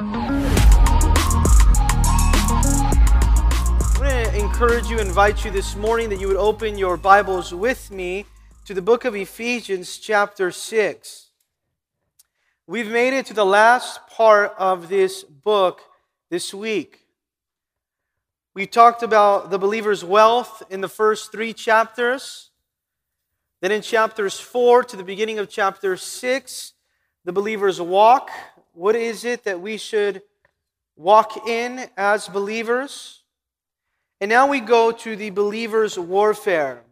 I want to encourage you, invite you this morning that you would open your Bibles with me to the book of Ephesians, chapter 6. We've made it to the last part of this book this week. We talked about the believer's wealth in the first three chapters. Then in chapters 4 to the beginning of chapter 6, the believer's walk. What is it that we should walk in as believers? And now we go to the believer's warfare.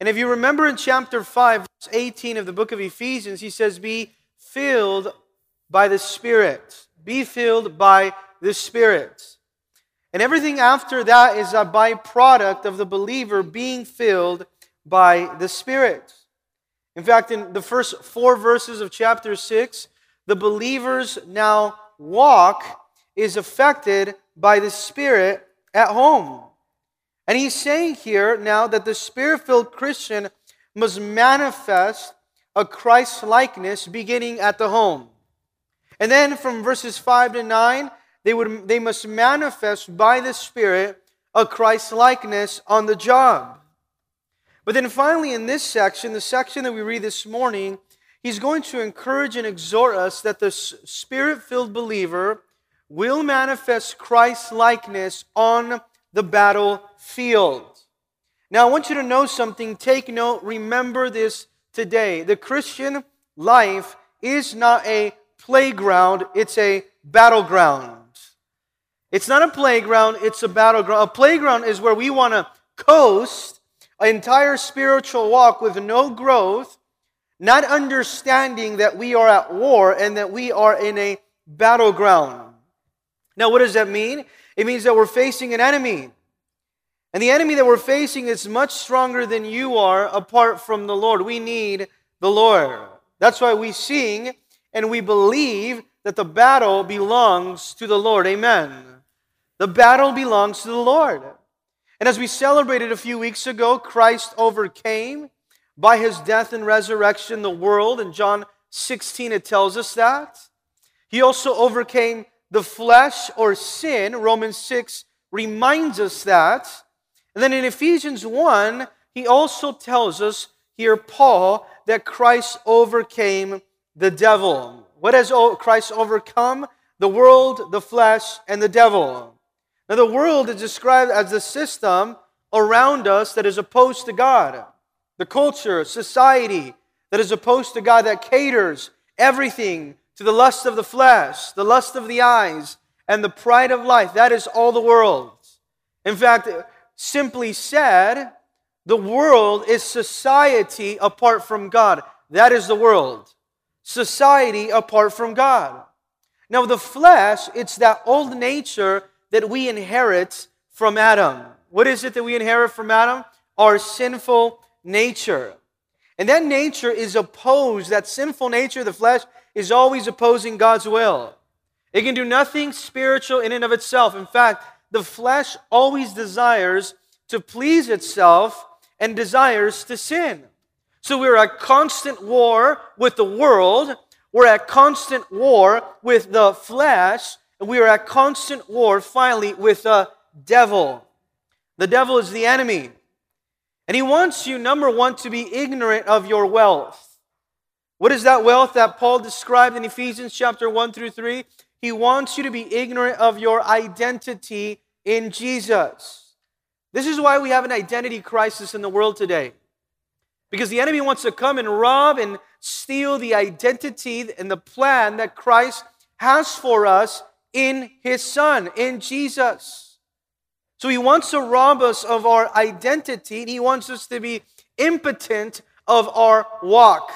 And if you remember in chapter 5, verse 18 of the book of Ephesians, he says, Be filled by the Spirit. Be filled by the Spirit. And everything after that is a byproduct of the believer being filled by the Spirit. In fact, in the first four verses of chapter 6, the believer's now walk is affected by the Spirit at home. And he's saying here now that the Spirit filled Christian must manifest a Christ likeness beginning at the home. And then from verses 5 to 9, they, would, they must manifest by the Spirit a Christ likeness on the job. But then finally, in this section, the section that we read this morning, he's going to encourage and exhort us that the spirit filled believer will manifest Christ likeness on the battlefield. Now, I want you to know something. Take note. Remember this today. The Christian life is not a playground, it's a battleground. It's not a playground, it's a battleground. A playground is where we want to coast an entire spiritual walk with no growth, not understanding that we are at war and that we are in a battleground. Now, what does that mean? It means that we're facing an enemy. And the enemy that we're facing is much stronger than you are apart from the Lord. We need the Lord. That's why we sing and we believe that the battle belongs to the Lord. Amen. The battle belongs to the Lord. And as we celebrated a few weeks ago, Christ overcame by his death and resurrection the world. In John 16, it tells us that. He also overcame the flesh or sin. Romans 6 reminds us that. And then in Ephesians 1, he also tells us here, Paul, that Christ overcame the devil. What has Christ overcome? The world, the flesh, and the devil. Now, the world is described as the system around us that is opposed to God. The culture, society that is opposed to God, that caters everything to the lust of the flesh, the lust of the eyes, and the pride of life. That is all the world. In fact, simply said, the world is society apart from God. That is the world. Society apart from God. Now, the flesh, it's that old nature that we inherit from Adam. What is it that we inherit from Adam? Our sinful nature. And that nature is opposed, that sinful nature, the flesh, is always opposing God's will. It can do nothing spiritual in and of itself. In fact, the flesh always desires to please itself and desires to sin. So we're at constant war with the world, we're at constant war with the flesh, and we are at constant war finally with the devil. The devil is the enemy. And he wants you, number one, to be ignorant of your wealth. What is that wealth that Paul described in Ephesians chapter 1 through 3? He wants you to be ignorant of your identity in Jesus. This is why we have an identity crisis in the world today. Because the enemy wants to come and rob and steal the identity and the plan that Christ has for us in his Son, in Jesus. So he wants to rob us of our identity. He wants us to be impotent of our walk.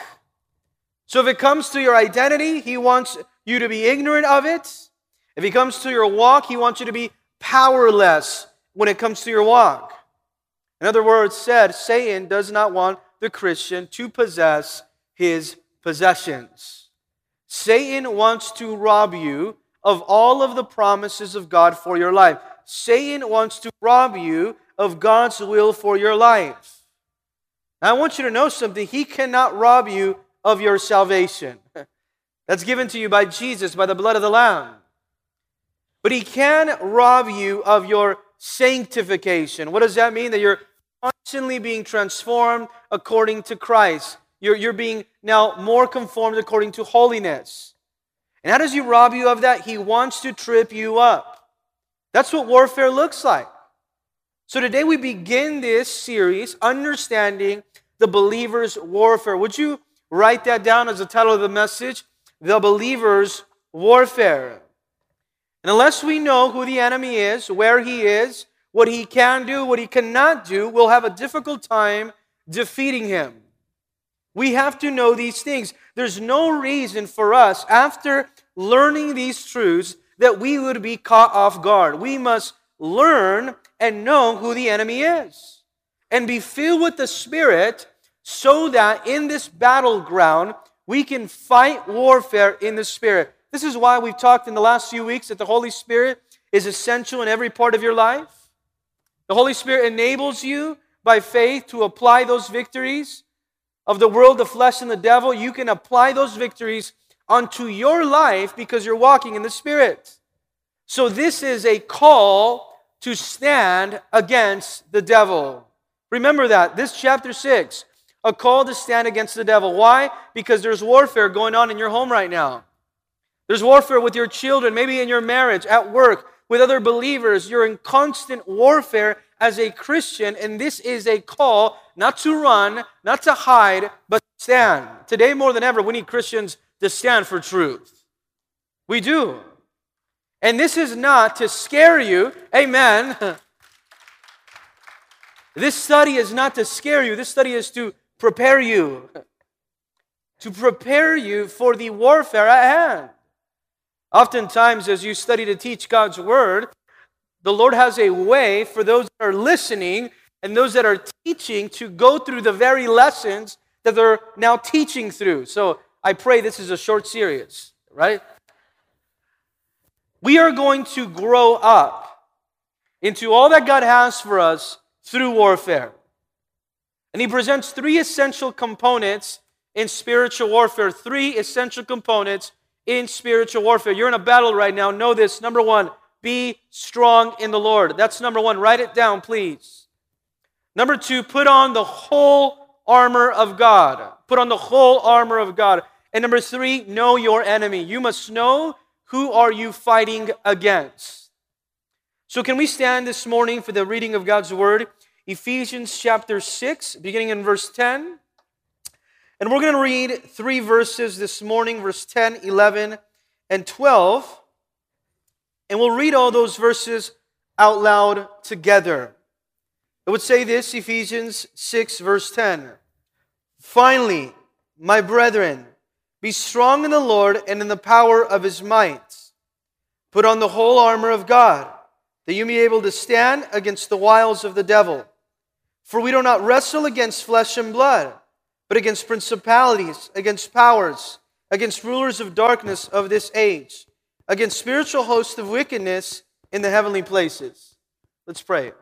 So if it comes to your identity, he wants you to be ignorant of it. If it comes to your walk, he wants you to be powerless when it comes to your walk. In other words, said, Satan does not want the Christian to possess his possessions. Satan wants to rob you of all of the promises of God for your life. Satan wants to rob you of God's will for your life. Now, I want you to know something. He cannot rob you of your salvation. that's given to you by Jesus, by the blood of the Lamb. But he can rob you of your sanctification. What does that mean? That you're constantly being transformed according to Christ. You're, you're being now more conformed according to holiness. And how does he rob you of that? He wants to trip you up. That's what warfare looks like. So today we begin this series, Understanding the Believer's Warfare. Would you write that down as the title of the message? The Believer's Warfare. And unless we know who the enemy is, where he is, what he can do, what he cannot do, we'll have a difficult time defeating him. We have to know these things. There's no reason for us, after learning these truths, that we would be caught off guard. We must learn and know who the enemy is and be filled with the Spirit so that in this battleground we can fight warfare in the Spirit. This is why we've talked in the last few weeks that the Holy Spirit is essential in every part of your life. The Holy Spirit enables you by faith to apply those victories of the world, the flesh, and the devil. You can apply those victories onto your life because you're walking in the Spirit. So, this is a call to stand against the devil. Remember that. This chapter 6, a call to stand against the devil. Why? Because there's warfare going on in your home right now. There's warfare with your children, maybe in your marriage, at work, with other believers. You're in constant warfare as a Christian, and this is a call not to run, not to hide, but stand. Today, more than ever, we need Christians to stand for truth. We do. And this is not to scare you. Amen. This study is not to scare you, this study is to prepare you. To prepare you for the warfare at hand. Oftentimes, as you study to teach God's word, the Lord has a way for those that are listening and those that are teaching to go through the very lessons that they're now teaching through. So I pray this is a short series, right? We are going to grow up into all that God has for us through warfare. And he presents three essential components in spiritual warfare. Three essential components in spiritual warfare. You're in a battle right now. Know this. Number one, be strong in the Lord. That's number one. Write it down, please. Number two, put on the whole armor of God. Put on the whole armor of God. And number three, know your enemy. You must know who are you fighting against. So can we stand this morning for the reading of God's word? Ephesians chapter 6, beginning in verse 10. And we're going to read three verses this morning, verse 10, 11, and 12. And we'll read all those verses out loud together. It would say this Ephesians 6, verse 10. Finally, my brethren, be strong in the Lord and in the power of his might. Put on the whole armor of God, that you may be able to stand against the wiles of the devil. For we do not wrestle against flesh and blood, but against principalities, against powers, against rulers of darkness of this age against spiritual hosts of wickedness in the heavenly places. Let's pray.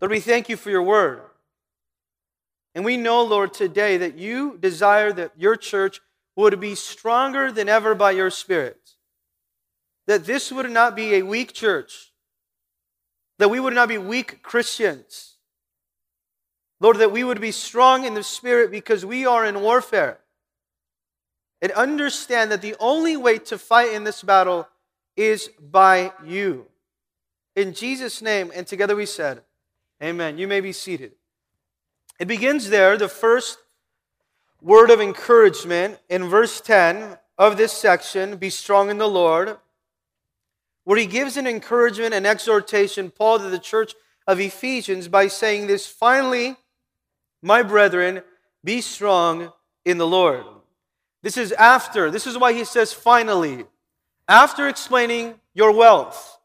Lord, we thank you for your word. And we know, Lord, today that you desire that your church would be stronger than ever by your Spirit. That this would not be a weak church. That we would not be weak Christians. Lord, that we would be strong in the Spirit because we are in warfare and understand that the only way to fight in this battle is by you. In Jesus' name, and together we said, Amen. You may be seated. It begins there, the first word of encouragement in verse 10 of this section be strong in the Lord, where he gives an encouragement and exhortation, Paul, to the church of Ephesians by saying this finally, my brethren, be strong in the Lord. This is after. This is why he says finally. After explaining your wealth,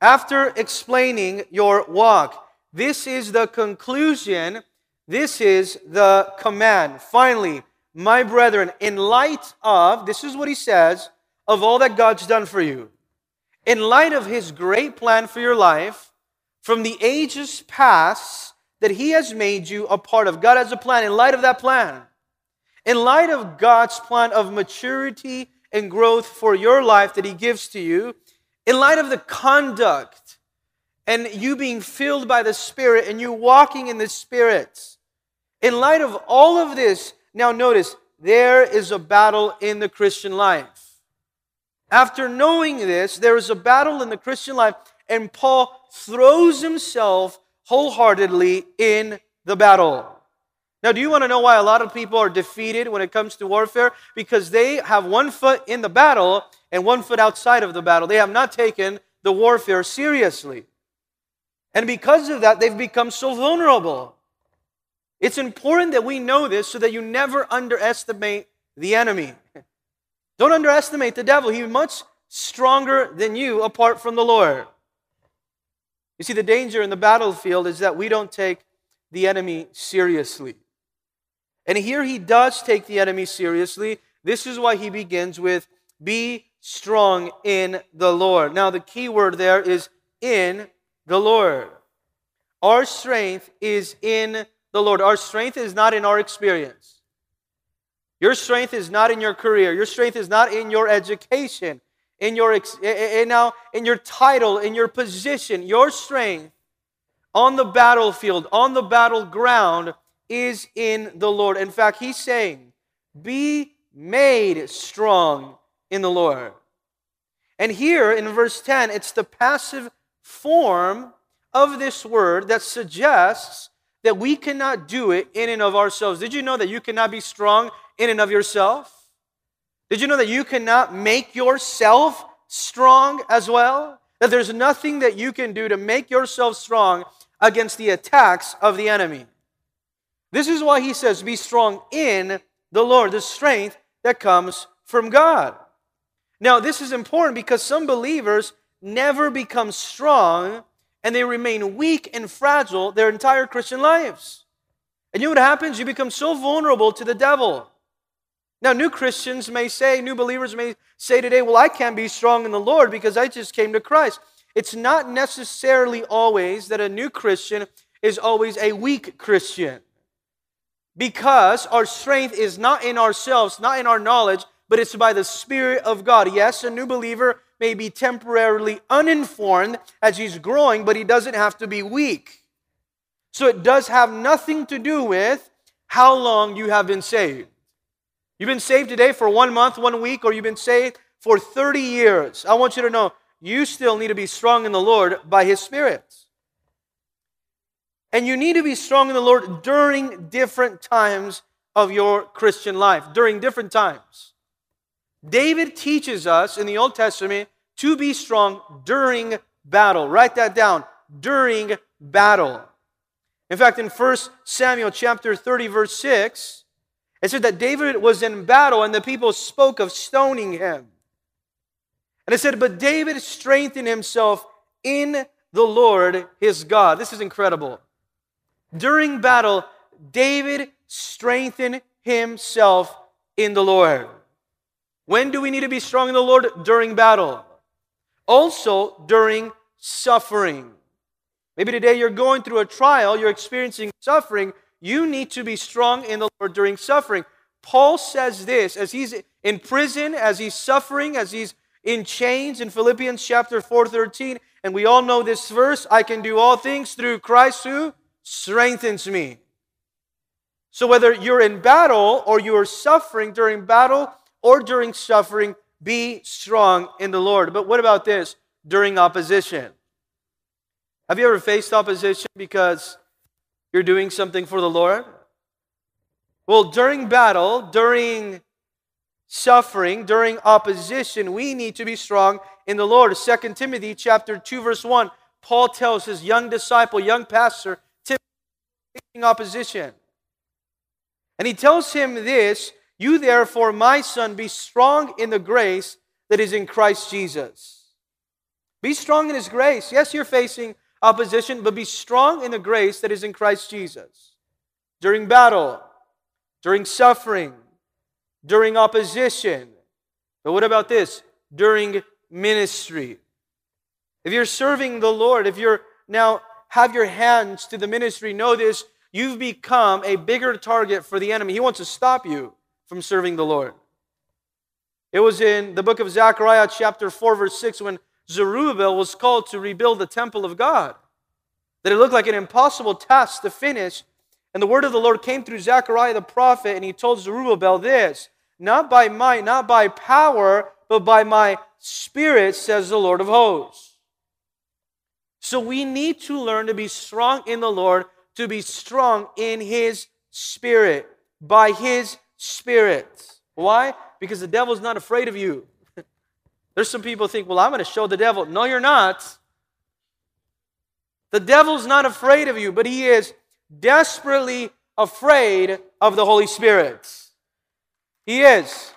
after explaining your walk, this is the conclusion. This is the command. Finally, my brethren, in light of, this is what he says, of all that God's done for you, in light of his great plan for your life, from the ages past that he has made you a part of. God has a plan. In light of that plan, in light of God's plan of maturity and growth for your life that He gives to you, in light of the conduct and you being filled by the Spirit and you walking in the Spirit, in light of all of this, now notice there is a battle in the Christian life. After knowing this, there is a battle in the Christian life, and Paul throws himself wholeheartedly in the battle. Now, do you want to know why a lot of people are defeated when it comes to warfare? Because they have one foot in the battle and one foot outside of the battle. They have not taken the warfare seriously. And because of that, they've become so vulnerable. It's important that we know this so that you never underestimate the enemy. Don't underestimate the devil. He's much stronger than you apart from the Lord. You see, the danger in the battlefield is that we don't take the enemy seriously. And here he does take the enemy seriously. This is why he begins with, Be strong in the Lord. Now, the key word there is in the Lord. Our strength is in the Lord. Our strength is not in our experience. Your strength is not in your career. Your strength is not in your education, in your ex- in now in your title, in your position. Your strength on the battlefield, on the battleground is in the Lord. In fact, he's saying, Be made strong in the Lord. And here in verse 10, it's the passive form of this word that suggests that we cannot do it in and of ourselves. Did you know that you cannot be strong in and of yourself? Did you know that you cannot make yourself strong as well? That there's nothing that you can do to make yourself strong against the attacks of the enemy. This is why he says, Be strong in the Lord, the strength that comes from God. Now, this is important because some believers never become strong and they remain weak and fragile their entire Christian lives. And you know what happens? You become so vulnerable to the devil. Now, new Christians may say, new believers may say today, well, I can't be strong in the Lord because I just came to Christ. It's not necessarily always that a new Christian is always a weak Christian because our strength is not in ourselves, not in our knowledge, but it's by the Spirit of God. Yes, a new believer may be temporarily uninformed as he's growing, but he doesn't have to be weak. So it does have nothing to do with how long you have been saved. You've been saved today for one month, one week, or you've been saved for 30 years. I want you to know you still need to be strong in the Lord by His Spirit. And you need to be strong in the Lord during different times of your Christian life, during different times. David teaches us in the Old Testament to be strong during battle. Write that down. During battle. In fact, in 1 Samuel chapter 30, verse 6, it said that David was in battle and the people spoke of stoning him. And it said, But David strengthened himself in the Lord his God. This is incredible. During battle, David strengthened himself in the Lord. When do we need to be strong in the Lord? During battle. Also, during suffering. Maybe today you're going through a trial, you're experiencing suffering. You need to be strong in the Lord during suffering. Paul says this as he's in prison, as he's suffering, as he's in chains in Philippians chapter 4 13. And we all know this verse I can do all things through Christ who strengthens me. So, whether you're in battle or you are suffering during battle or during suffering, be strong in the Lord. But what about this? During opposition. Have you ever faced opposition because you're doing something for the Lord? Well, during battle, during suffering, during opposition, we need to be strong in the Lord. 2 Timothy chapter 2 verse 1, Paul tells his young disciple, young pastor, facing opposition. And he tells him this You therefore, my son, be strong in the grace that is in Christ Jesus. Be strong in his grace. Yes, you're facing opposition, but be strong in the grace that is in Christ Jesus. During battle, during suffering, during opposition. But what about this? During ministry. If you're serving the Lord, if you're now have your hands to the ministry, know this you've become a bigger target for the enemy. He wants to stop you from serving the Lord. It was in the book of Zechariah, chapter 4, verse 6, when Zerubbabel was called to rebuild the temple of God. That it looked like an impossible task to finish. And the word of the Lord came through Zechariah the prophet, and he told Zerubbabel this Not by might, not by power, but by my spirit, says the Lord of hosts. So we need to learn to be strong in the Lord, to be strong in his spirit, by his spirit. Why? Because the devil's not afraid of you. There's some people think, well, I'm going to show the devil. No, you're not. The devil's not afraid of you, but he is desperately afraid of the Holy Spirit. He is.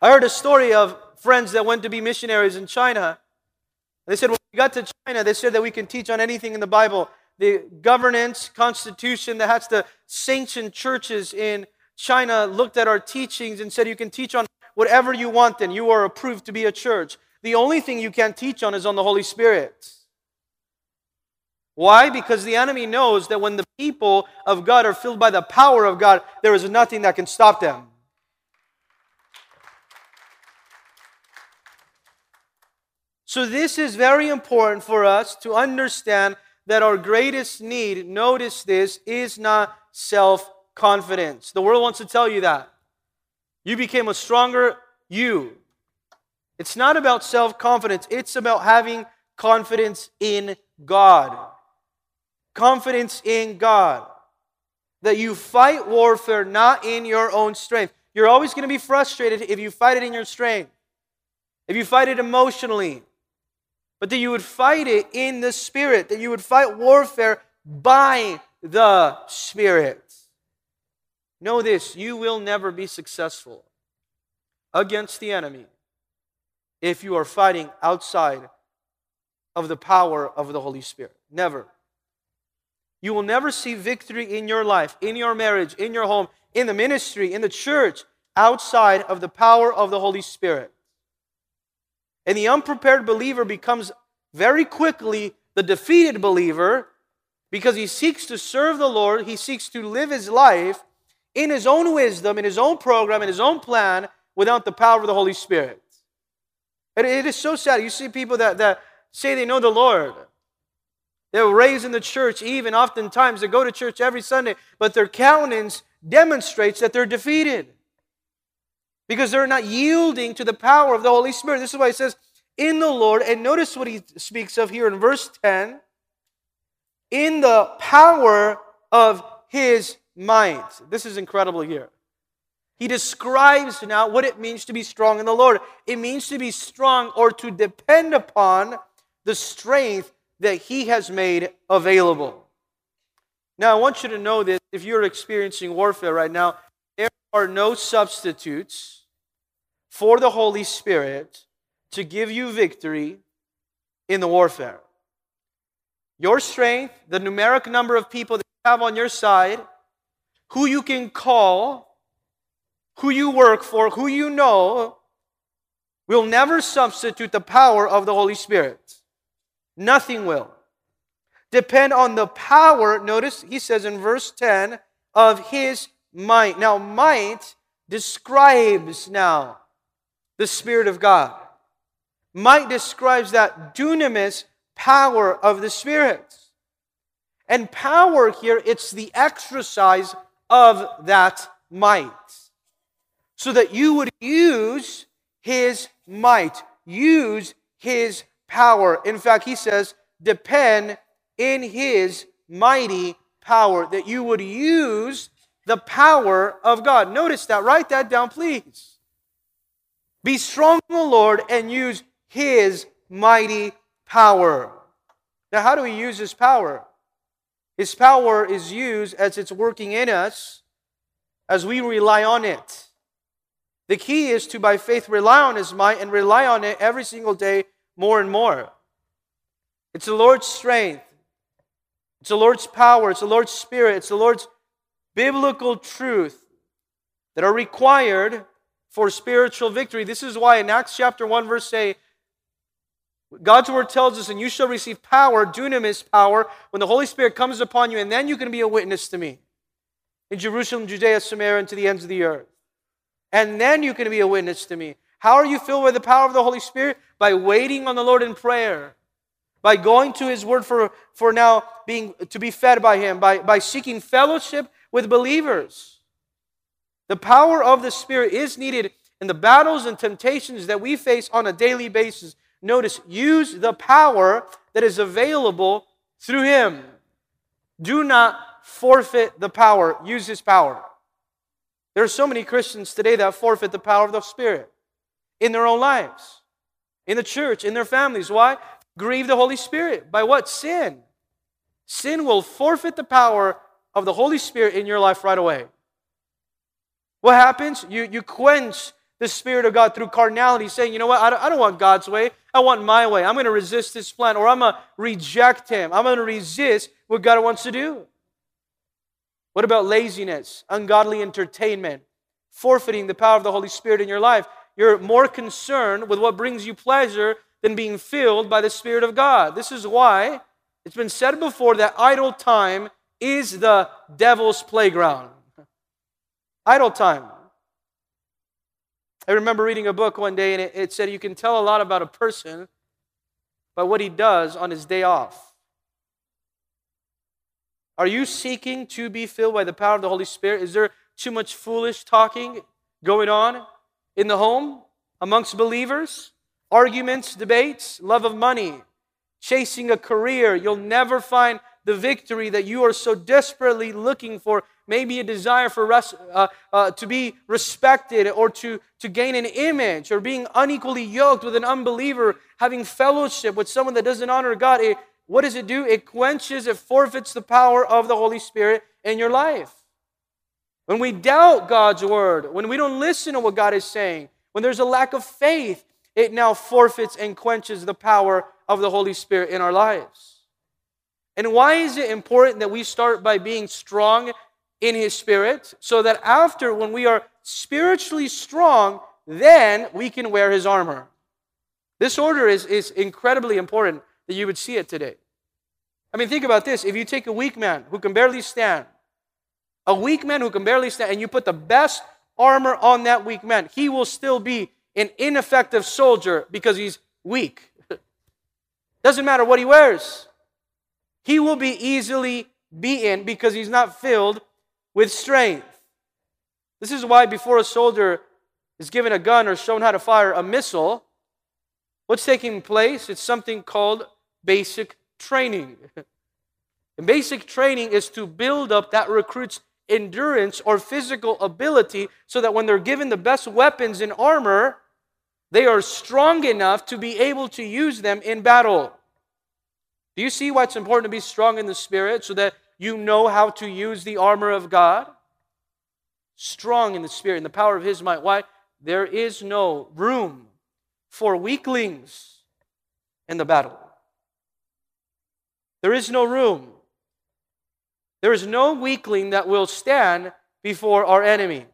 I heard a story of friends that went to be missionaries in China. They said, when we got to China, they said that we can teach on anything in the Bible. The governance, constitution that has to sanction churches in China looked at our teachings and said, You can teach on whatever you want, and you are approved to be a church. The only thing you can't teach on is on the Holy Spirit. Why? Because the enemy knows that when the people of God are filled by the power of God, there is nothing that can stop them. So, this is very important for us to understand that our greatest need, notice this, is not self confidence. The world wants to tell you that. You became a stronger you. It's not about self confidence, it's about having confidence in God. Confidence in God. That you fight warfare not in your own strength. You're always going to be frustrated if you fight it in your strength, if you fight it emotionally, but that you would fight it in the Spirit, that you would fight warfare by the Spirit. Know this you will never be successful against the enemy if you are fighting outside of the power of the Holy Spirit. Never. You will never see victory in your life, in your marriage, in your home, in the ministry, in the church, outside of the power of the Holy Spirit. And the unprepared believer becomes very quickly the defeated believer because he seeks to serve the Lord, he seeks to live his life in his own wisdom, in his own program, in his own plan, without the power of the Holy Spirit. And it is so sad. You see people that, that say they know the Lord. They're raised in the church, even oftentimes they go to church every Sunday, but their countenance demonstrates that they're defeated because they're not yielding to the power of the Holy Spirit. This is why he says, in the Lord, and notice what he speaks of here in verse 10 in the power of his might. This is incredible here. He describes now what it means to be strong in the Lord. It means to be strong or to depend upon the strength that He has made available. Now, I want you to know this if you're experiencing warfare right now, are no substitutes for the Holy Spirit to give you victory in the warfare. Your strength, the numeric number of people that you have on your side, who you can call, who you work for, who you know, will never substitute the power of the Holy Spirit. Nothing will. Depend on the power, notice he says in verse 10, of his might. Now, might describes now the Spirit of God. Might describes that dunamis power of the Spirit. And power here, it's the exercise of that might. So that you would use his might, use his power. In fact, he says, depend in his mighty power, that you would use the power of God. Notice that. Write that down, please. Be strong in the Lord and use his mighty power. Now, how do we use his power? His power is used as it's working in us as we rely on it. The key is to, by faith, rely on His might and rely on it every single day more and more. It's the Lord's strength, it's the Lord's power, it's the Lord's spirit, it's the Lord's biblical truth that are required for spiritual victory. This is why in Acts chapter 1, verse 8, God's word tells us, and you shall receive power, dunamis power, when the Holy Spirit comes upon you, and then you can be a witness to me. in Jerusalem, Judea, Samaria, and to the ends of the earth. And then you can be a witness to me. How are you filled with the power of the Holy Spirit? By waiting on the Lord in prayer, by going to His Word for, for now being to be fed by Him, by, by seeking fellowship with believers. The power of the Spirit is needed in the battles and temptations that we face on a daily basis. Notice, use the power that is available through Him. Do not forfeit the power, use His power. There are so many Christians today that forfeit the power of the Spirit in their own lives, in the church, in their families. Why? Grieve the Holy Spirit. By what? Sin. Sin will forfeit the power of the Holy Spirit in your life right away. What happens? You, you quench the Spirit of God through carnality, saying, you know what, I don't, I don't want God's way. I want my way. I'm going to resist this plan, or I'm going to reject Him. I'm going to resist what God wants to do. What about laziness, ungodly entertainment, forfeiting the power of the Holy Spirit in your life? You're more concerned with what brings you pleasure than being filled by the Spirit of God. This is why it's been said before that idle time is the devil's playground. Idle time. I remember reading a book one day and it, it said you can tell a lot about a person by what he does on his day off. Are you seeking to be filled by the power of the Holy Spirit? Is there too much foolish talking going on in the home amongst believers? Arguments, debates, love of money, chasing a career. You'll never find the victory that you are so desperately looking for maybe a desire for res- uh, uh, to be respected or to, to gain an image or being unequally yoked with an unbeliever, having fellowship with someone that doesn't honor God. It, what does it do? It quenches, it forfeits the power of the Holy Spirit in your life. When we doubt God's word, when we don't listen to what God is saying, when there's a lack of faith, it now forfeits and quenches the power of the Holy Spirit in our lives. And why is it important that we start by being strong in His Spirit so that after, when we are spiritually strong, then we can wear His armor. This order is, is incredibly important that you would see it today. I mean, think about this. If you take a weak man who can barely stand, a weak man who can barely stand, and you put the best armor on that weak man, he will still be an ineffective soldier because he's weak. Doesn't matter what he wears. He will be easily beaten because he's not filled with strength. This is why, before a soldier is given a gun or shown how to fire a missile, what's taking place? It's something called basic training. And basic training is to build up that recruit's endurance or physical ability so that when they're given the best weapons and armor, they are strong enough to be able to use them in battle. Do you see why it's important to be strong in the Spirit so that you know how to use the armor of God? Strong in the Spirit, and the power of His might. Why? There is no room for weaklings in the battle. There is no room. There is no weakling that will stand before our enemy.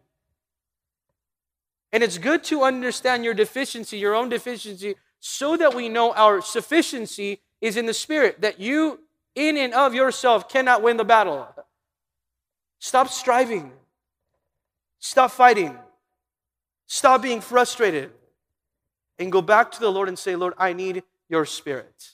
And it's good to understand your deficiency, your own deficiency, so that we know our sufficiency is in the Spirit, that you, in and of yourself, cannot win the battle. Stop striving. Stop fighting. Stop being frustrated. And go back to the Lord and say, Lord, I need your Spirit.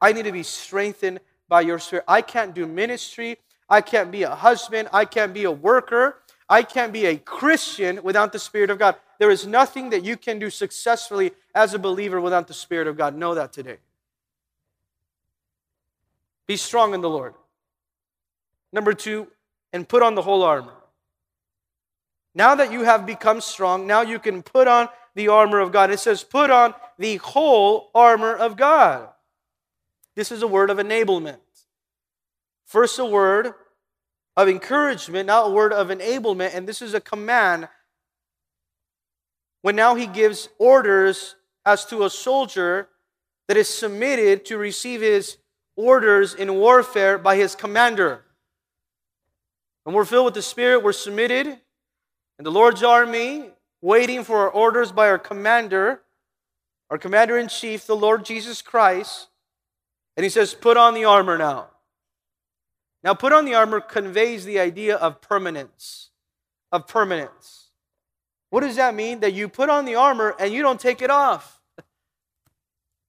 I need to be strengthened by your Spirit. I can't do ministry. I can't be a husband. I can't be a worker. I can't be a Christian without the Spirit of God. There is nothing that you can do successfully as a believer without the Spirit of God. Know that today. Be strong in the Lord. Number two, and put on the whole armor. Now that you have become strong, now you can put on the armor of God. It says, put on the whole armor of God. This is a word of enablement. First, a word of encouragement, now a word of enablement, and this is a command. When now he gives orders as to a soldier that is submitted to receive his orders in warfare by his commander. When we're filled with the Spirit, we're submitted in the Lord's army, waiting for our orders by our commander, our commander in chief, the Lord Jesus Christ. And he says, Put on the armor now. Now, put on the armor conveys the idea of permanence. Of permanence. What does that mean? That you put on the armor and you don't take it off.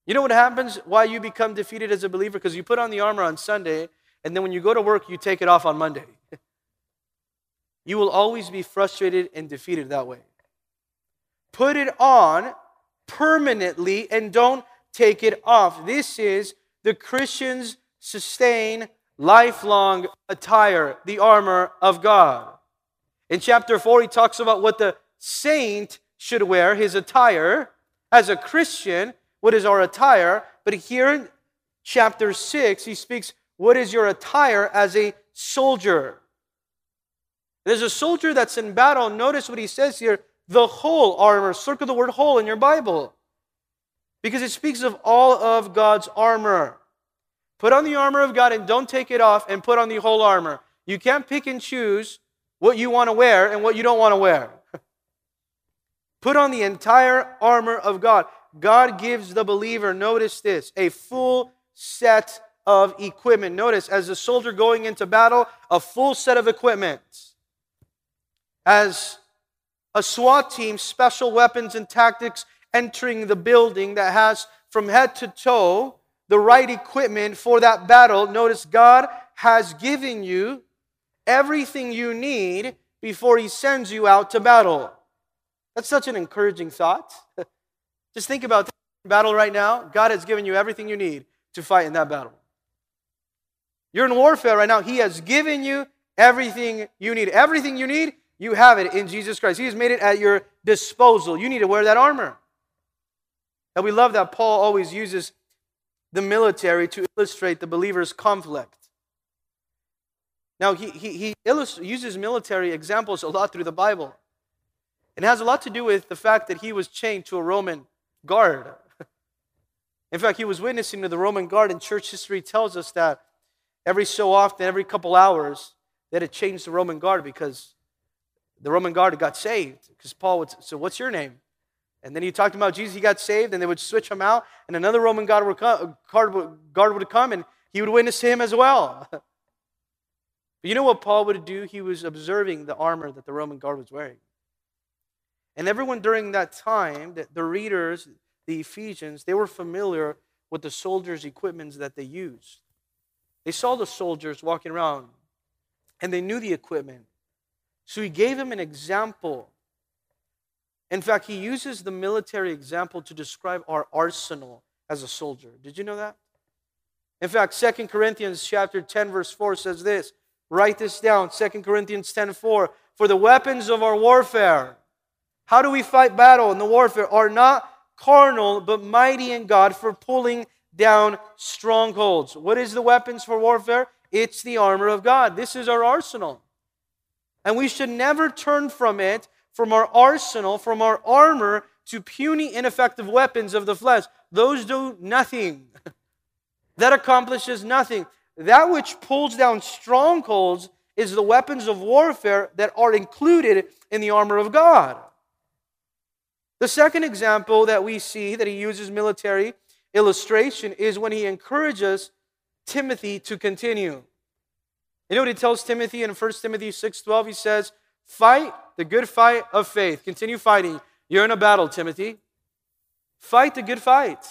You know what happens? Why you become defeated as a believer? Because you put on the armor on Sunday, and then when you go to work, you take it off on Monday. you will always be frustrated and defeated that way. Put it on permanently and don't take it off. This is the Christian's sustain lifelong attire, the armor of God. In chapter 4, he talks about what the saint should wear, his attire. As a Christian, what is our attire? But here in chapter 6, he speaks, What is your attire as a soldier? There's a soldier that's in battle. Notice what he says here the whole armor. Circle the word whole in your Bible because it speaks of all of God's armor. Put on the armor of God and don't take it off and put on the whole armor. You can't pick and choose what you want to wear and what you don't want to wear. put on the entire armor of God. God gives the believer, notice this, a full set of equipment. Notice, as a soldier going into battle, a full set of equipment. As a SWAT team, special weapons and tactics entering the building that has from head to toe the right equipment for that battle, notice God has given you everything you need before He sends you out to battle. That's such an encouraging thought. Just think about battle right now. God has given you everything you need to fight in that battle. You're in warfare right now. He has given you everything you need. Everything you need, you have it in Jesus Christ. He has made it at your disposal. You need to wear that armor. And we love that Paul always uses the military to illustrate the believer's conflict. Now, he, he, he uses military examples a lot through the Bible. It has a lot to do with the fact that he was chained to a Roman guard. In fact, he was witnessing to the Roman guard, and church history tells us that every so often, every couple hours, that it changed the Roman guard because the Roman guard got saved. Because Paul would, so what's your name? And then he talked about Jesus, he got saved, and they would switch him out, and another Roman guard would come, guard would come and he would witness to him as well. but you know what Paul would do? He was observing the armor that the Roman guard was wearing. And everyone during that time, the, the readers, the Ephesians, they were familiar with the soldiers' equipments that they used. They saw the soldiers walking around, and they knew the equipment. So he gave them an example in fact, he uses the military example to describe our arsenal as a soldier. Did you know that? In fact, Second Corinthians chapter 10 verse 4 says this. Write this down. Second Corinthians 10 4. For the weapons of our warfare. How do we fight battle in the warfare? Are not carnal, but mighty in God for pulling down strongholds. What is the weapons for warfare? It's the armor of God. This is our arsenal. And we should never turn from it from our arsenal, from our armor, to puny, ineffective weapons of the flesh. Those do nothing. that accomplishes nothing. That which pulls down strongholds is the weapons of warfare that are included in the armor of God. The second example that we see that he uses military illustration is when he encourages Timothy to continue. You know what he tells Timothy in 1 Timothy 6:12? He says, Fight the good fight of faith. Continue fighting. You're in a battle, Timothy. Fight the good fight.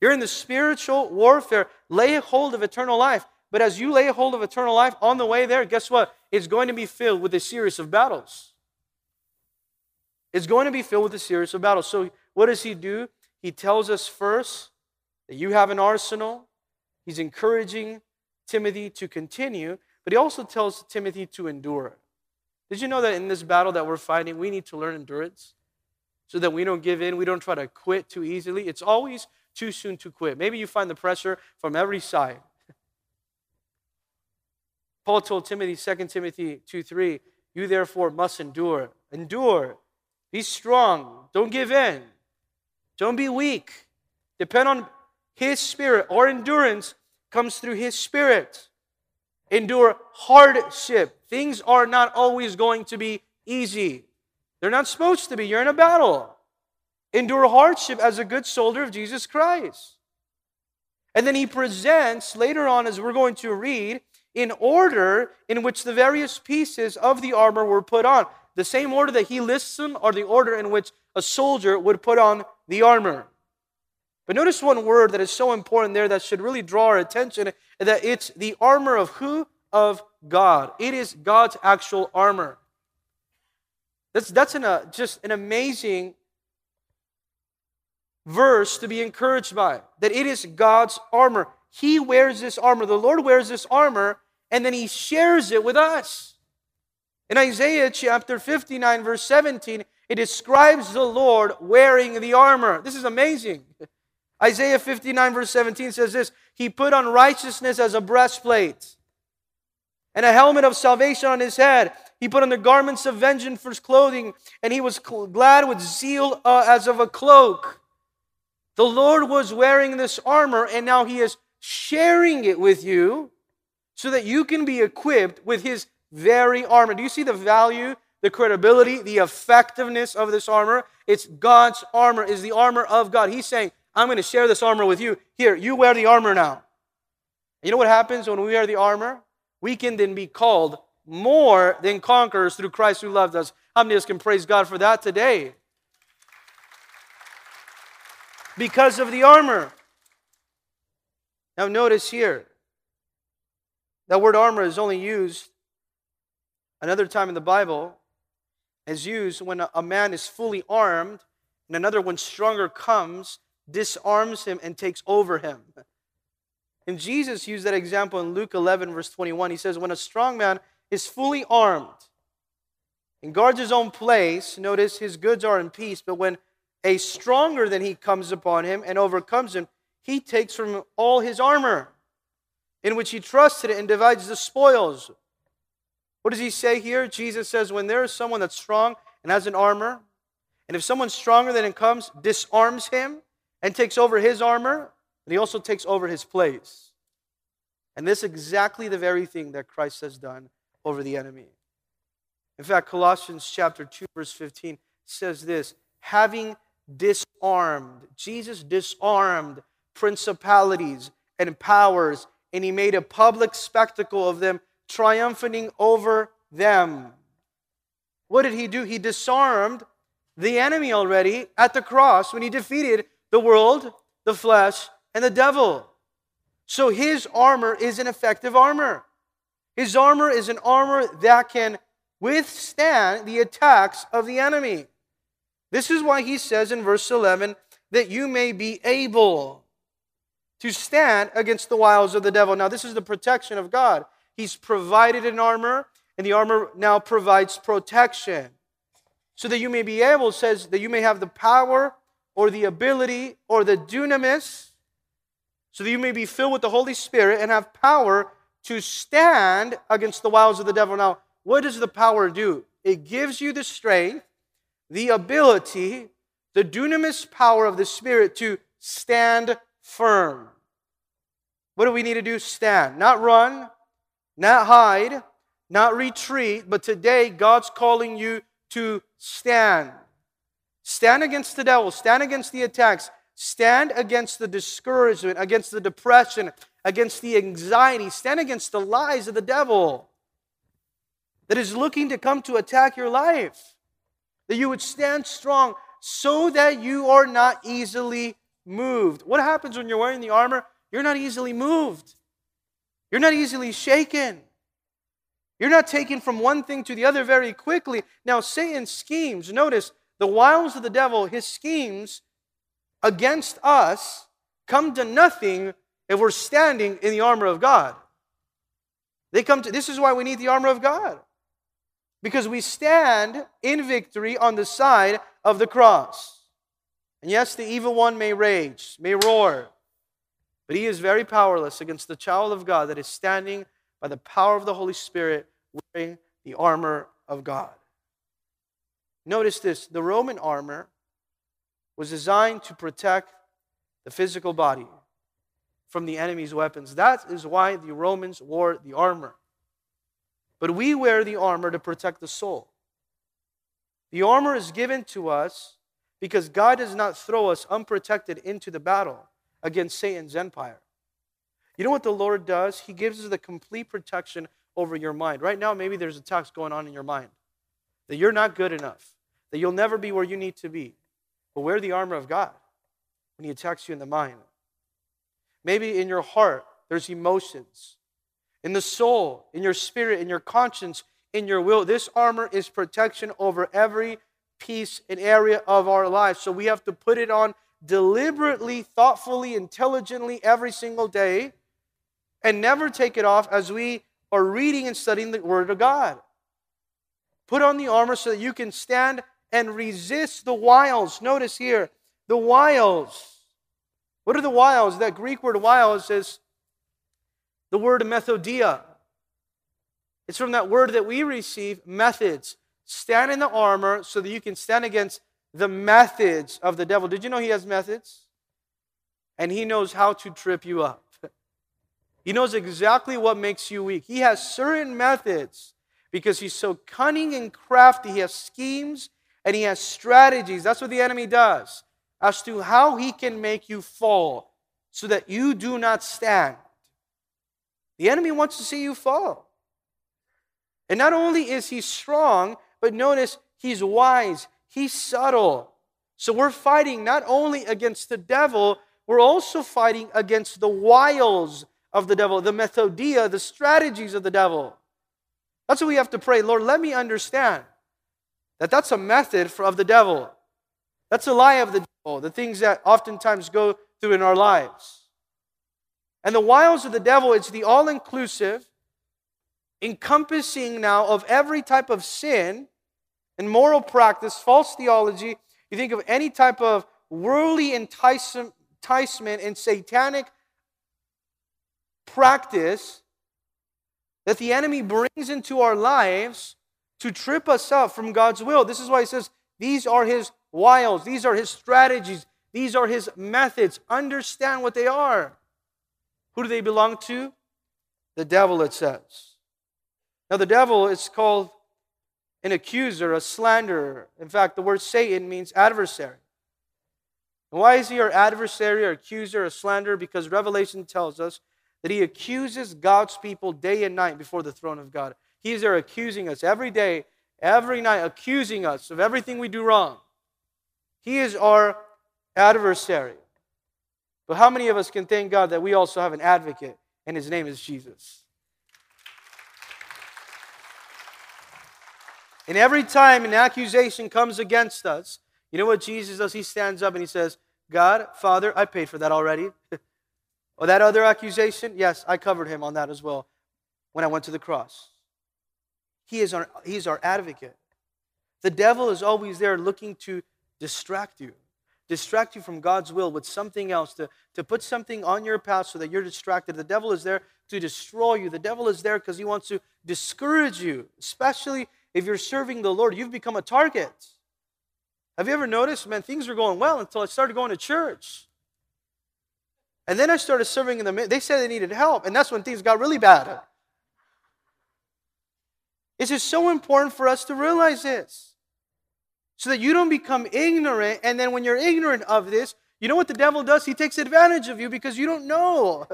You're in the spiritual warfare. Lay hold of eternal life. But as you lay hold of eternal life on the way there, guess what? It's going to be filled with a series of battles. It's going to be filled with a series of battles. So, what does he do? He tells us first that you have an arsenal. He's encouraging Timothy to continue, but he also tells Timothy to endure. Did you know that in this battle that we're fighting, we need to learn endurance so that we don't give in, we don't try to quit too easily? It's always too soon to quit. Maybe you find the pressure from every side. Paul told Timothy, 2 Timothy 2 3, you therefore must endure. Endure. Be strong. Don't give in. Don't be weak. Depend on His Spirit. Our endurance comes through His Spirit endure hardship. Things are not always going to be easy. They're not supposed to be. You're in a battle. Endure hardship as a good soldier of Jesus Christ. And then he presents, later on, as we're going to read, in order in which the various pieces of the armor were put on. The same order that he lists them are the order in which a soldier would put on the armor. But notice one word that is so important there that should really draw our attention that it's the armor of who? Of God. It is God's actual armor. That's, that's an, uh, just an amazing verse to be encouraged by. That it is God's armor. He wears this armor. The Lord wears this armor, and then He shares it with us. In Isaiah chapter 59, verse 17, it describes the Lord wearing the armor. This is amazing. Isaiah 59, verse 17 says this He put on righteousness as a breastplate and a helmet of salvation on his head. He put on the garments of vengeance for his clothing, and he was glad with zeal uh, as of a cloak. The Lord was wearing this armor, and now he is sharing it with you so that you can be equipped with his very armor. Do you see the value, the credibility, the effectiveness of this armor? It's God's armor, is the armor of God. He's saying, I'm going to share this armor with you. Here, you wear the armor now. You know what happens when we wear the armor? We can then be called more than conquerors through Christ who loved us. How many of us can praise God for that today? Because of the armor. Now, notice here that word armor is only used another time in the Bible, is used when a man is fully armed and another one stronger comes disarms him, and takes over him. And Jesus used that example in Luke 11, verse 21. He says, When a strong man is fully armed and guards his own place, notice his goods are in peace, but when a stronger than he comes upon him and overcomes him, he takes from him all his armor, in which he trusted and divides the spoils. What does he say here? Jesus says, When there is someone that's strong and has an armor, and if someone stronger than him comes, disarms him, and takes over his armor, and he also takes over his place. And this is exactly the very thing that Christ has done over the enemy. In fact, Colossians chapter 2, verse 15 says this having disarmed, Jesus disarmed principalities and powers, and he made a public spectacle of them, triumphing over them. What did he do? He disarmed the enemy already at the cross when he defeated the world, the flesh, and the devil. So his armor is an effective armor. His armor is an armor that can withstand the attacks of the enemy. This is why he says in verse 11 that you may be able to stand against the wiles of the devil. Now, this is the protection of God. He's provided an armor, and the armor now provides protection. So that you may be able, says that you may have the power or the ability or the dunamis, so that you may be filled with the Holy Spirit and have power to stand against the wiles of the devil. Now, what does the power do? It gives you the strength, the ability, the dunamis power of the Spirit to stand firm. What do we need to do? Stand. Not run, not hide, not retreat, but today God's calling you to stand. Stand against the devil, stand against the attacks, stand against the discouragement, against the depression, against the anxiety, stand against the lies of the devil that is looking to come to attack your life. That you would stand strong so that you are not easily moved. What happens when you're wearing the armor? You're not easily moved. You're not easily shaken. You're not taken from one thing to the other very quickly. Now, Satan schemes. Notice the wiles of the devil, his schemes against us, come to nothing if we're standing in the armor of God. They come to this is why we need the armor of God. Because we stand in victory on the side of the cross. And yes, the evil one may rage, may roar, but he is very powerless against the child of God that is standing by the power of the Holy Spirit wearing the armor of God. Notice this the Roman armor was designed to protect the physical body from the enemy's weapons. That is why the Romans wore the armor. But we wear the armor to protect the soul. The armor is given to us because God does not throw us unprotected into the battle against Satan's empire. You know what the Lord does? He gives us the complete protection over your mind. Right now, maybe there's attacks going on in your mind that you're not good enough, that you'll never be where you need to be. But wear the armor of God when He attacks you in the mind. Maybe in your heart, there's emotions. In the soul, in your spirit, in your conscience, in your will. This armor is protection over every piece and area of our lives. So we have to put it on deliberately, thoughtfully, intelligently every single day and never take it off as we are reading and studying the Word of God. Put on the armor so that you can stand and resist the wiles. Notice here, the wiles. What are the wiles? That Greek word wiles is the word methodia. It's from that word that we receive, methods. Stand in the armor so that you can stand against the methods of the devil. Did you know he has methods? And he knows how to trip you up. He knows exactly what makes you weak. He has certain methods because he's so cunning and crafty. He has schemes and he has strategies. That's what the enemy does as to how he can make you fall so that you do not stand. The enemy wants to see you fall. And not only is he strong, but notice he's wise, he's subtle. So we're fighting not only against the devil, we're also fighting against the wiles of the devil, the methodia, the strategies of the devil. That's what we have to pray. Lord, let me understand that that's a method for, of the devil. That's a lie of the devil, the things that oftentimes go through in our lives. And the wiles of the devil, it's the all inclusive, encompassing now of every type of sin and moral practice, false theology. You think of any type of worldly enticement and satanic practice that the enemy brings into our lives to trip us up from God's will. This is why he says these are his wiles, these are his strategies, these are his methods. Understand what they are. Who do they belong to? The devil, it says. Now, the devil is called an accuser, a slanderer. In fact, the word Satan means adversary. And why is he our adversary, our accuser, or slanderer? Because Revelation tells us that he accuses God's people day and night before the throne of God. He's there accusing us every day, every night, accusing us of everything we do wrong. He is our adversary. But how many of us can thank God that we also have an advocate, and his name is Jesus? And every time an accusation comes against us, you know what Jesus does? He stands up and he says, God, Father, I paid for that already. or oh, that other accusation, yes, I covered him on that as well when I went to the cross. He is our, he's our advocate. The devil is always there looking to distract you distract you from God's will with something else, to, to put something on your path so that you're distracted. The devil is there to destroy you. The devil is there because he wants to discourage you, especially if you're serving the Lord. You've become a target. Have you ever noticed, man, things were going well until I started going to church. And then I started serving in the they said they needed help, and that's when things got really bad. It's just so important for us to realize this so that you don't become ignorant. And then when you're ignorant of this, you know what the devil does? He takes advantage of you because you don't know.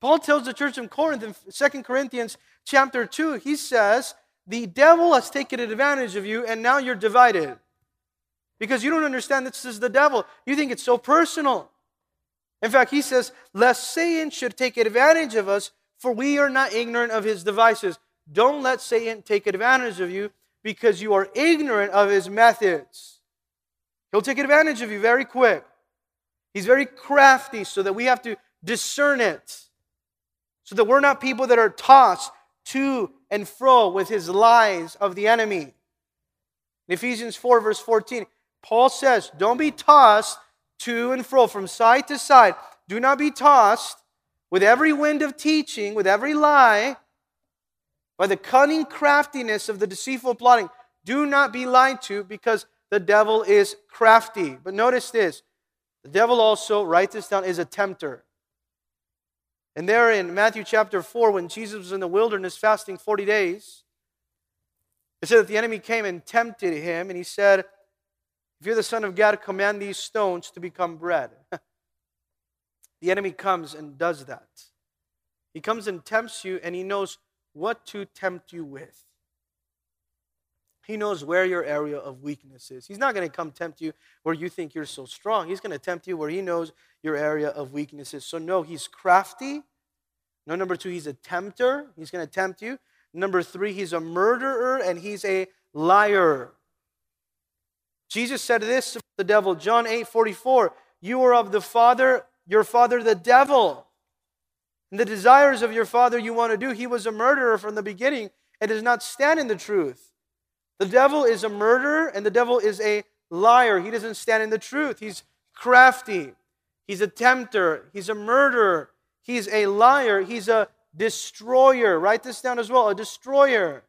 Paul tells the church in Corinth in 2 Corinthians chapter 2, he says, The devil has taken advantage of you, and now you're divided. Because you don't understand this is the devil. You think it's so personal. In fact, he says, Lest Satan should take advantage of us, for we are not ignorant of his devices. Don't let Satan take advantage of you because you are ignorant of his methods. He'll take advantage of you very quick. He's very crafty so that we have to discern it. So that we're not people that are tossed to and fro with his lies of the enemy. In Ephesians 4, verse 14, Paul says, Don't be tossed to and fro from side to side. Do not be tossed with every wind of teaching, with every lie by the cunning craftiness of the deceitful plotting. Do not be lied to because the devil is crafty. But notice this the devil also, write this down, is a tempter. And there in Matthew chapter 4, when Jesus was in the wilderness fasting 40 days, it said that the enemy came and tempted him, and he said, If you're the Son of God, command these stones to become bread. the enemy comes and does that. He comes and tempts you, and he knows what to tempt you with. He knows where your area of weakness is. He's not going to come tempt you where you think you're so strong. He's going to tempt you where he knows your area of weakness is. So, no, he's crafty. No, number two, he's a tempter. He's going to tempt you. Number three, he's a murderer and he's a liar. Jesus said this to the devil, John 8 44, You are of the Father, your father, the devil. And the desires of your father you want to do. He was a murderer from the beginning and does not stand in the truth. The devil is a murderer and the devil is a liar. He doesn't stand in the truth. He's crafty. He's a tempter. He's a murderer. He's a liar. He's a destroyer. Write this down as well a destroyer.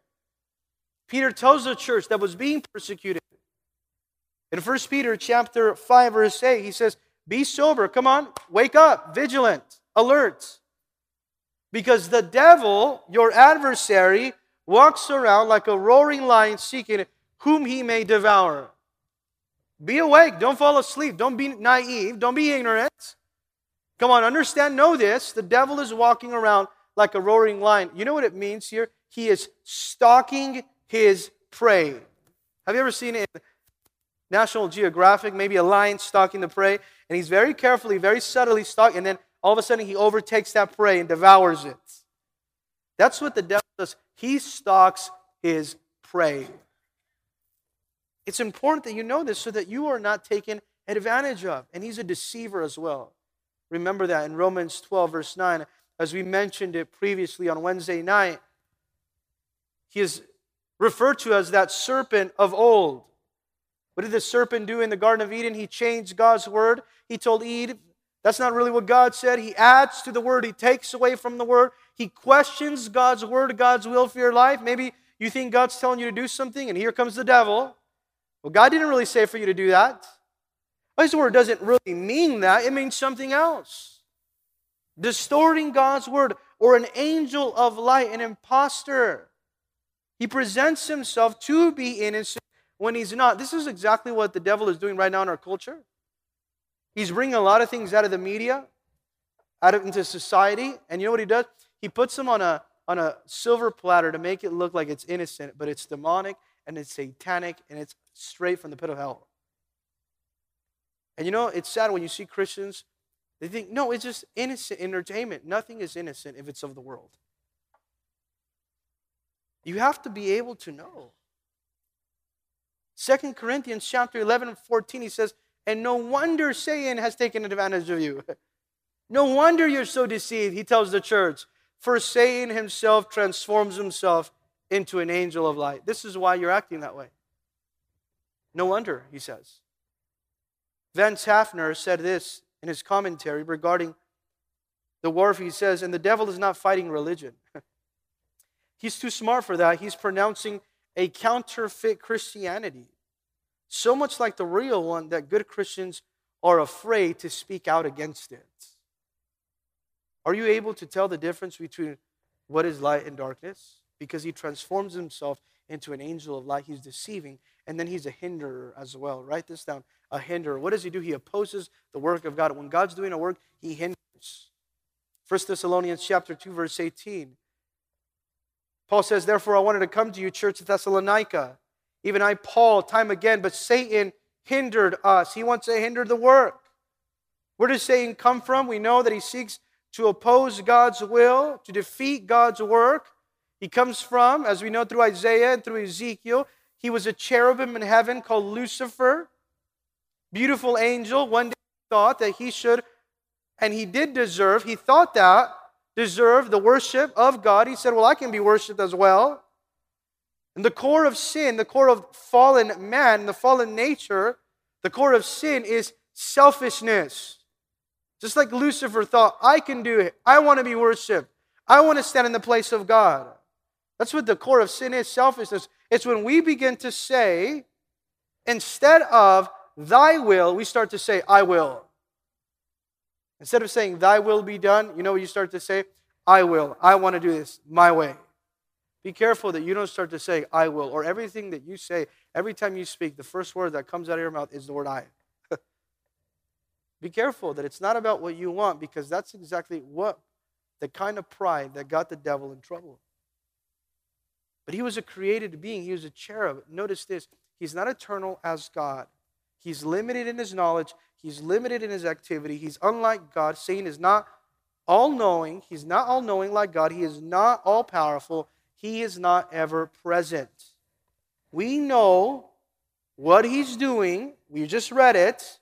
Peter tells the church that was being persecuted. In 1 Peter chapter 5 verse 8 he says, "Be sober, come on, wake up, vigilant, alert. Because the devil, your adversary, walks around like a roaring lion seeking whom he may devour." Be awake, don't fall asleep, don't be naive, don't be ignorant. Come on, understand, know this. The devil is walking around like a roaring lion. You know what it means here? He is stalking his prey. Have you ever seen it in National Geographic? Maybe a lion stalking the prey, and he's very carefully, very subtly stalking, and then all of a sudden he overtakes that prey and devours it. That's what the devil does. He stalks his prey. It's important that you know this so that you are not taken advantage of. And he's a deceiver as well. Remember that in Romans 12, verse 9, as we mentioned it previously on Wednesday night, he is referred to as that serpent of old. What did the serpent do in the Garden of Eden? He changed God's word. He told Eve, that's not really what God said. He adds to the word, he takes away from the word. He questions God's word, God's will for your life. Maybe you think God's telling you to do something, and here comes the devil. Well, God didn't really say for you to do that. His word doesn't really mean that, it means something else. Distorting God's word, or an angel of light, an impostor. He presents himself to be innocent when he's not. This is exactly what the devil is doing right now in our culture. He's bringing a lot of things out of the media, out of into society, and you know what he does? He puts them on a on a silver platter to make it look like it's innocent, but it's demonic and it's satanic and it's straight from the pit of hell. And you know, it's sad when you see Christians, they think, no, it's just innocent entertainment. Nothing is innocent if it's of the world. You have to be able to know. Second Corinthians chapter 11 and 14, he says, and no wonder Satan has taken advantage of you. no wonder you're so deceived, he tells the church. For Satan himself transforms himself into an angel of light. This is why you're acting that way. No wonder, he says. Vance Havner said this in his commentary regarding the warfare. He says, And the devil is not fighting religion. He's too smart for that. He's pronouncing a counterfeit Christianity, so much like the real one that good Christians are afraid to speak out against it. Are you able to tell the difference between what is light and darkness? Because he transforms himself into an angel of light. He's deceiving, and then he's a hinderer as well. Write this down a hinderer. What does he do? He opposes the work of God. When God's doing a work, he hinders. 1 Thessalonians chapter 2, verse 18. Paul says, Therefore, I wanted to come to you, church of Thessalonica. Even I, Paul, time again, but Satan hindered us. He wants to hinder the work. Where does Satan come from? We know that he seeks to oppose God's will, to defeat God's work. He comes from, as we know through Isaiah and through Ezekiel, he was a cherubim in heaven called Lucifer. Beautiful angel. One day he thought that he should, and he did deserve, he thought that deserve the worship of God. He said, Well, I can be worshiped as well. And the core of sin, the core of fallen man, the fallen nature, the core of sin is selfishness. Just like Lucifer thought, I can do it. I want to be worshiped. I want to stand in the place of God. That's what the core of sin is selfishness. It's when we begin to say, instead of thy will, we start to say, I will. Instead of saying, thy will be done, you know what you start to say? I will. I want to do this my way. Be careful that you don't start to say, I will, or everything that you say, every time you speak, the first word that comes out of your mouth is the word I. Be careful that it's not about what you want because that's exactly what the kind of pride that got the devil in trouble. But he was a created being, he was a cherub. Notice this he's not eternal as God. He's limited in his knowledge, he's limited in his activity. He's unlike God. Satan is not all knowing, he's not all knowing like God, he is not all powerful, he is not ever present. We know what he's doing, we just read it.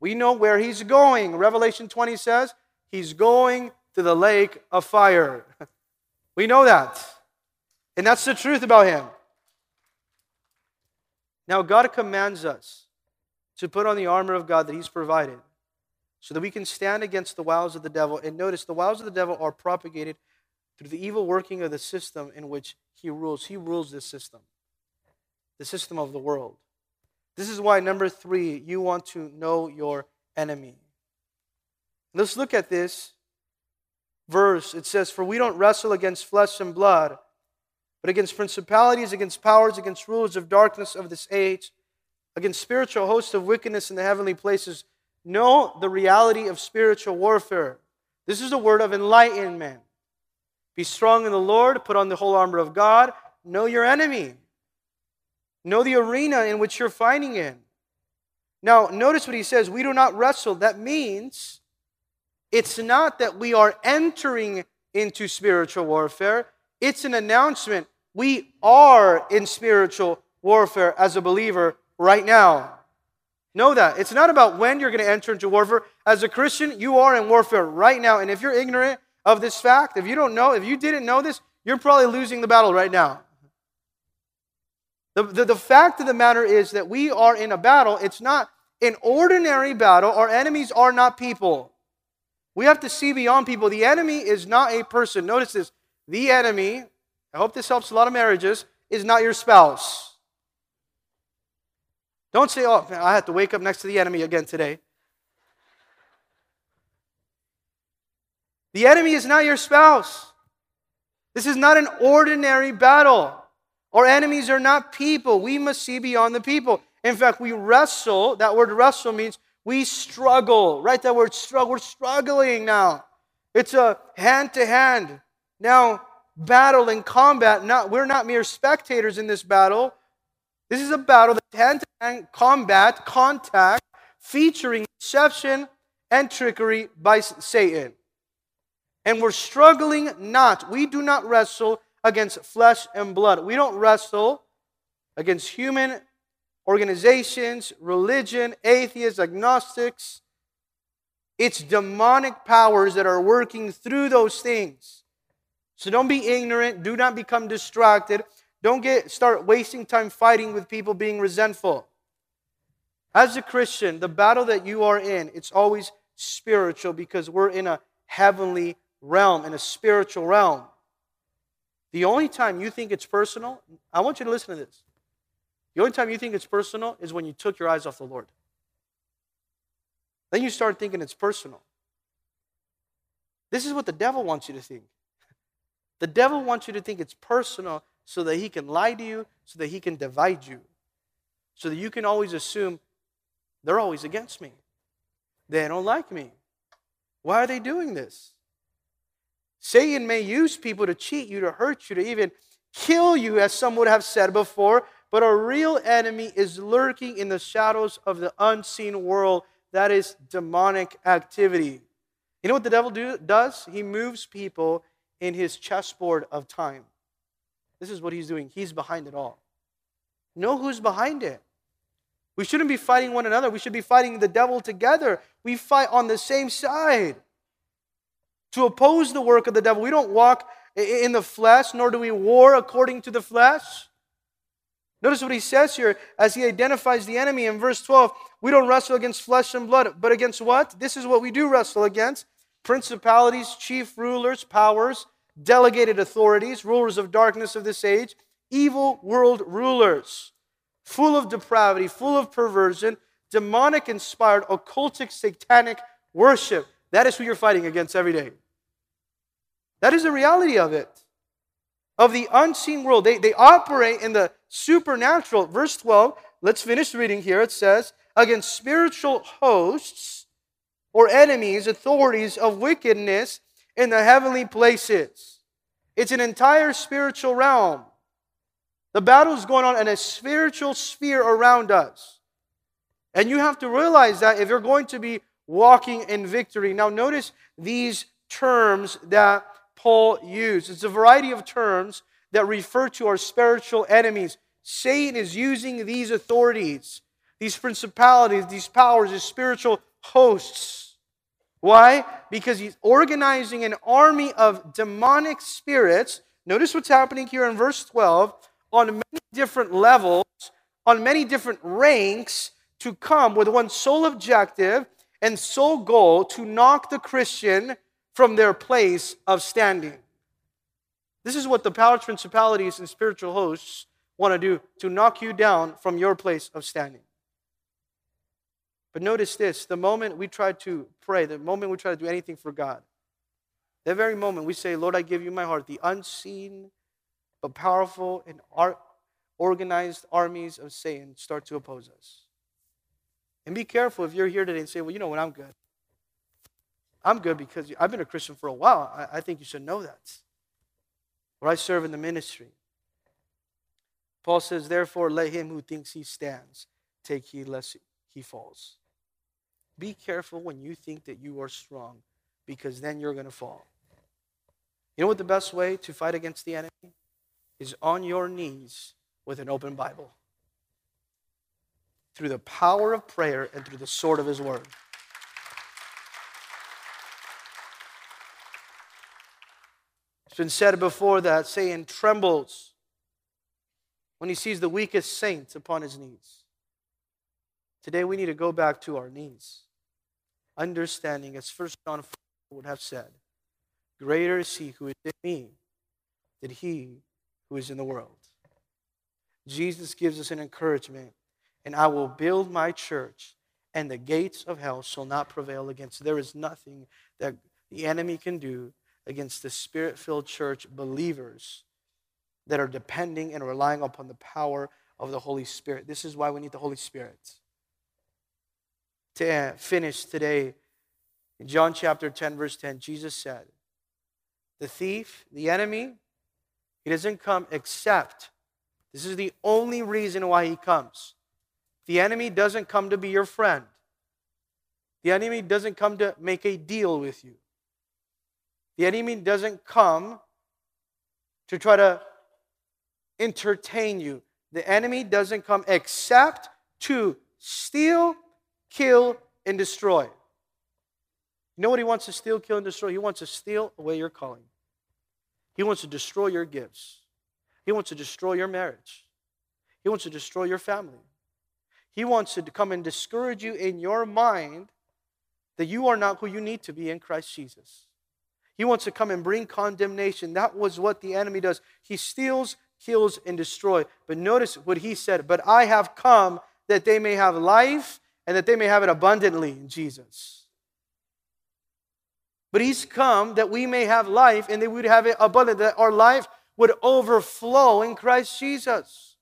We know where he's going. Revelation 20 says he's going to the lake of fire. We know that. And that's the truth about him. Now, God commands us to put on the armor of God that he's provided so that we can stand against the wiles of the devil. And notice the wiles of the devil are propagated through the evil working of the system in which he rules. He rules this system, the system of the world. This is why, number three, you want to know your enemy. Let's look at this verse, it says, For we don't wrestle against flesh and blood, but against principalities, against powers, against rulers of darkness of this age, against spiritual hosts of wickedness in the heavenly places. Know the reality of spiritual warfare. This is a word of enlightenment. Be strong in the Lord, put on the whole armor of God, know your enemy. Know the arena in which you're fighting in. Now, notice what he says we do not wrestle. That means it's not that we are entering into spiritual warfare, it's an announcement. We are in spiritual warfare as a believer right now. Know that. It's not about when you're going to enter into warfare. As a Christian, you are in warfare right now. And if you're ignorant of this fact, if you don't know, if you didn't know this, you're probably losing the battle right now. The, the, the fact of the matter is that we are in a battle. It's not an ordinary battle. Our enemies are not people. We have to see beyond people. The enemy is not a person. Notice this. The enemy, I hope this helps a lot of marriages, is not your spouse. Don't say, oh, I have to wake up next to the enemy again today. The enemy is not your spouse. This is not an ordinary battle. Our enemies are not people. We must see beyond the people. In fact, we wrestle. That word wrestle means we struggle. Right? That word struggle. We're struggling now. It's a hand to hand. Now, battle and combat. Not, we're not mere spectators in this battle. This is a battle that hand to hand combat, contact, featuring deception and trickery by Satan. And we're struggling not. We do not wrestle against flesh and blood. We don't wrestle against human organizations, religion, atheists, agnostics. It's demonic powers that are working through those things. So don't be ignorant. Do not become distracted. Don't get start wasting time fighting with people being resentful. As a Christian, the battle that you are in, it's always spiritual because we're in a heavenly realm, in a spiritual realm. The only time you think it's personal, I want you to listen to this. The only time you think it's personal is when you took your eyes off the Lord. Then you start thinking it's personal. This is what the devil wants you to think. The devil wants you to think it's personal so that he can lie to you, so that he can divide you, so that you can always assume they're always against me. They don't like me. Why are they doing this? Satan may use people to cheat you, to hurt you, to even kill you, as some would have said before, but a real enemy is lurking in the shadows of the unseen world. That is demonic activity. You know what the devil do, does? He moves people in his chessboard of time. This is what he's doing. He's behind it all. Know who's behind it. We shouldn't be fighting one another. We should be fighting the devil together. We fight on the same side to oppose the work of the devil. We don't walk in the flesh, nor do we war according to the flesh. Notice what he says here as he identifies the enemy in verse 12. We don't wrestle against flesh and blood, but against what? This is what we do wrestle against principalities, chief rulers, powers, delegated authorities, rulers of darkness of this age, evil world rulers, full of depravity, full of perversion, demonic inspired, occultic, satanic worship. That is who you're fighting against every day. That is the reality of it. Of the unseen world. They, they operate in the supernatural. Verse 12, let's finish reading here. It says, against spiritual hosts or enemies, authorities of wickedness in the heavenly places. It's an entire spiritual realm. The battle is going on in a spiritual sphere around us. And you have to realize that if you're going to be walking in victory. Now, notice these terms that Paul used. It's a variety of terms that refer to our spiritual enemies. Satan is using these authorities, these principalities, these powers, these spiritual hosts. Why? Because he's organizing an army of demonic spirits. Notice what's happening here in verse 12 on many different levels, on many different ranks to come with one sole objective and sole goal to knock the Christian from their place of standing. This is what the powers, principalities, and spiritual hosts want to do to knock you down from your place of standing. But notice this the moment we try to pray, the moment we try to do anything for God, that very moment we say, Lord, I give you my heart, the unseen but powerful and organized armies of Satan start to oppose us. And be careful if you're here today and say, well, you know what, I'm good. I'm good because I've been a Christian for a while. I, I think you should know that. Or I serve in the ministry. Paul says, therefore, let him who thinks he stands take heed lest he falls. Be careful when you think that you are strong because then you're going to fall. You know what the best way to fight against the enemy is on your knees with an open Bible through the power of prayer and through the sword of his word. It's been said before that Satan trembles when he sees the weakest saints upon his knees. Today we need to go back to our knees, understanding, as First John would have said, Greater is he who is in me than he who is in the world. Jesus gives us an encouragement and I will build my church, and the gates of hell shall not prevail against. There is nothing that the enemy can do against the spirit filled church believers that are depending and relying upon the power of the Holy Spirit. This is why we need the Holy Spirit. To finish today, in John chapter 10, verse 10, Jesus said, The thief, the enemy, he doesn't come except, this is the only reason why he comes the enemy doesn't come to be your friend. The enemy doesn't come to make a deal with you. The enemy doesn't come to try to entertain you. The enemy doesn't come except to steal, kill, and destroy. You know what he wants to steal, kill, and destroy? He wants to steal away your calling. He wants to destroy your gifts. He wants to destroy your marriage. He wants to destroy your family. He wants to come and discourage you in your mind that you are not who you need to be in Christ Jesus. He wants to come and bring condemnation. That was what the enemy does. He steals, kills, and destroys. But notice what he said, but I have come that they may have life and that they may have it abundantly in Jesus. But he's come that we may have life and that we would have it abundant, that our life would overflow in Christ Jesus.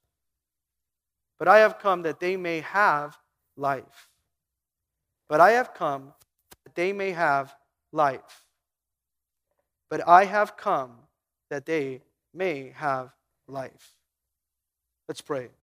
But I have come that they may have life. But I have come that they may have life. But I have come that they may have life. Let's pray.